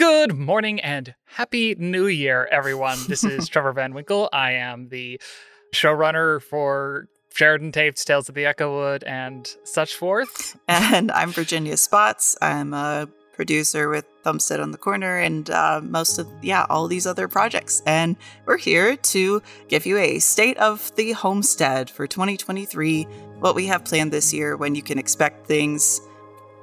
Good morning and happy new year, everyone. This is Trevor Van Winkle. I am the showrunner for Sheridan Tapes, Tales of the Echowood, and such forth. And I'm Virginia Spots. I'm a producer with Homestead on the Corner and uh, most of, yeah, all these other projects. And we're here to give you a state of the homestead for 2023, what we have planned this year, when you can expect things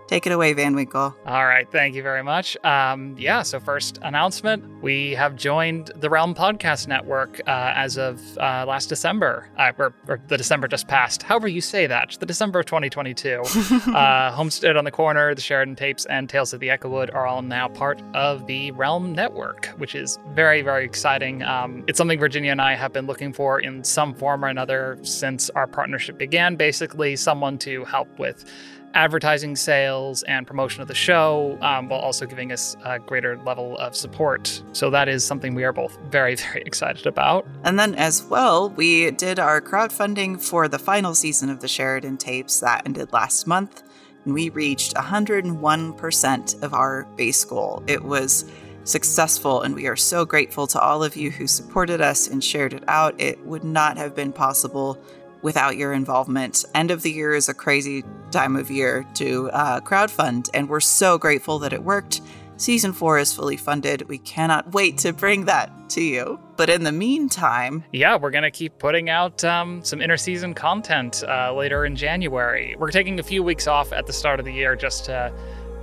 Take it away, Van Winkle. All right, thank you very much. Um, yeah, so first announcement we have joined the Realm Podcast Network uh, as of uh, last December, uh, or, or, the December just passed. However, you say that, the December of 2022. Uh, Homestead on the Corner, the Sheridan Tapes, and Tales of the Echowood are all now part of the Realm Network, which is very, very exciting. Um, it's something Virginia and I have been looking for in some form or another since our partnership began. Basically, someone to help with advertising sales and promotion of the show um, while also giving us a greater level of support. So that is something we are both very, very excited about. And then, as well, we did our crowdfunding for the final season of the Sheridan tapes that ended last month, and we reached 101% of our base goal. It was successful, and we are so grateful to all of you who supported us and shared it out. It would not have been possible without your involvement. End of the year is a crazy time of year to uh, crowdfund, and we're so grateful that it worked. Season four is fully funded. We cannot wait to bring that to you. But in the meantime, yeah, we're gonna keep putting out um, some interseason content uh, later in January. We're taking a few weeks off at the start of the year just to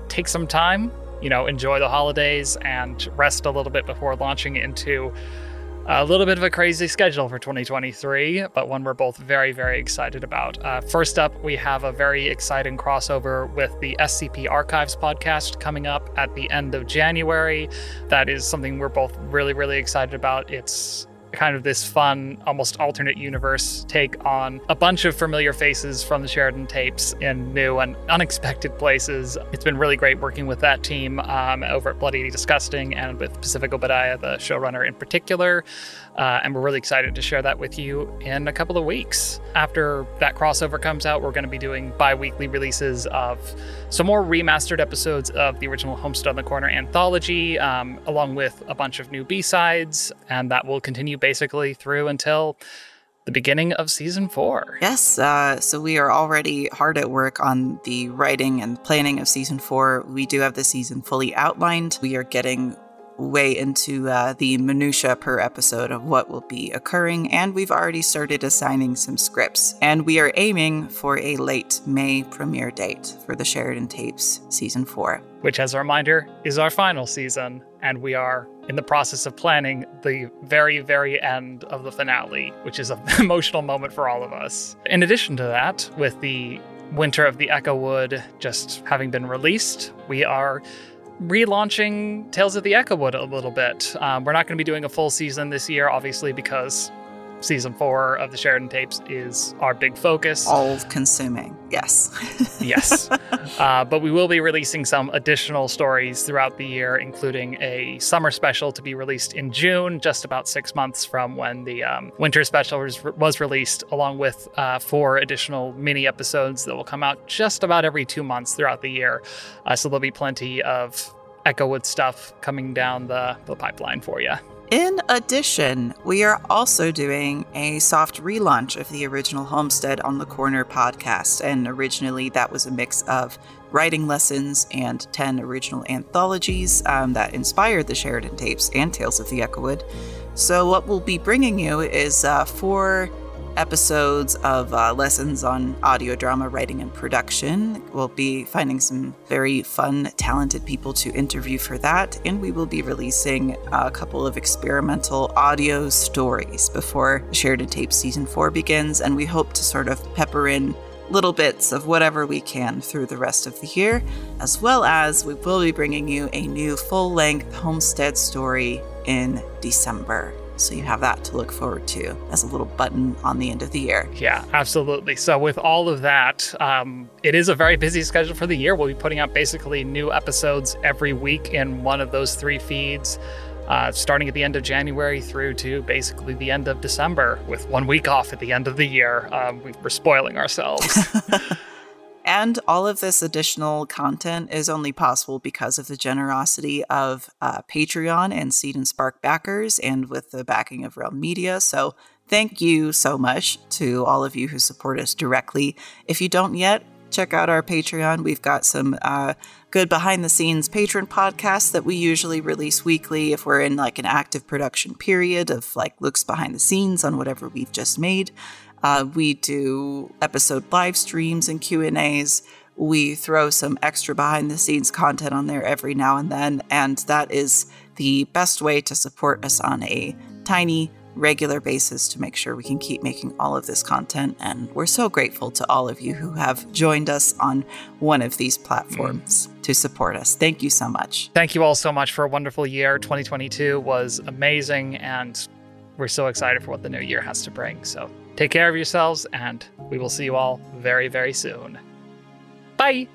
take some time, you know, enjoy the holidays and rest a little bit before launching into a little bit of a crazy schedule for 2023, but one we're both very, very excited about. Uh, first up, we have a very exciting crossover with the SCP Archives podcast coming up at the end of January. That is something we're both really, really excited about. It's kind of this fun, almost alternate universe take on a bunch of familiar faces from the Sheridan tapes in new and unexpected places. It's been really great working with that team um, over at Bloody Disgusting and with Pacific Obadiah, the showrunner in particular. Uh, and we're really excited to share that with you in a couple of weeks. After that crossover comes out, we're going to be doing bi weekly releases of some more remastered episodes of the original Homestead on the Corner anthology, um, along with a bunch of new B sides. And that will continue basically through until the beginning of season four. Yes, uh, so we are already hard at work on the writing and planning of season four. We do have the season fully outlined. We are getting way into uh, the minutia per episode of what will be occurring, and we've already started assigning some scripts. And we are aiming for a late May premiere date for the Sheridan Tapes season four. Which, as a reminder, is our final season, and we are in the process of planning the very, very end of the finale, which is an emotional moment for all of us. In addition to that, with the Winter of the Echowood just having been released, we are relaunching Tales of the Echowood a little bit. Um, we're not going to be doing a full season this year, obviously, because season four of the Sheridan tapes is our big focus. All consuming, yes. yes. Uh, but we will be releasing some additional stories throughout the year, including a summer special to be released in June, just about six months from when the um, winter special was, was, released, along with uh, four additional mini episodes that will come out just about every two months throughout the year. Uh, so there'll be plenty of Echowood stuff coming down the, the pipeline for you. In addition, we are also doing a soft relaunch of the original Homestead on the Corner podcast. And originally, that was a mix of writing lessons and 10 original anthologies um, that inspired the Sheridan tapes and Tales of the Echowood. So, what we'll be bringing you is uh, four episodes of uh, lessons on audio drama writing and production. We'll be finding some very fun, talented people to interview for that, and we will be releasing a couple of experimental audio stories before Sheridan Tape Season 4 begins, and we hope to sort of pepper in little bits of whatever we can through the rest of the year, as well as we will be bringing you a new full length homestead story in December. So you have that to look forward to as a little button on the end of the year. Yeah, absolutely. So with all of that, um, it is a very busy schedule for the year. We'll be putting out basically new episodes every week in one of those three feeds. Uh, starting at the end of January through to basically the end of December, with one week off at the end of the year. Um, we, are spoiling ourselves. And all of this additional content is only possible because of the generosity of uh, Patreon and Seed and Spark backers, and with the backing of Realm Media. So, thank you so much to all of you who support us directly. If you don't yet, check out our Patreon. We've got some uh, good behind the scenes patron podcasts that we usually release weekly if we're in like an active production period of like looks behind the scenes on whatever we've just made. Uh, we do episode live streams and Q and A's. We throw some extra behind the scenes content on there every now and then, and that is the best way to support us on a tiny, regular basis to make sure we can keep making all of this content. And we're so grateful to all of you who have joined us on one of these platforms mm. to support us. Thank you so much. Thank you all so much for a wonderful year. 2022 was amazing, and we're so excited for what the new year has to bring. So Take care of yourselves, and we will see you all very, very soon. Bye!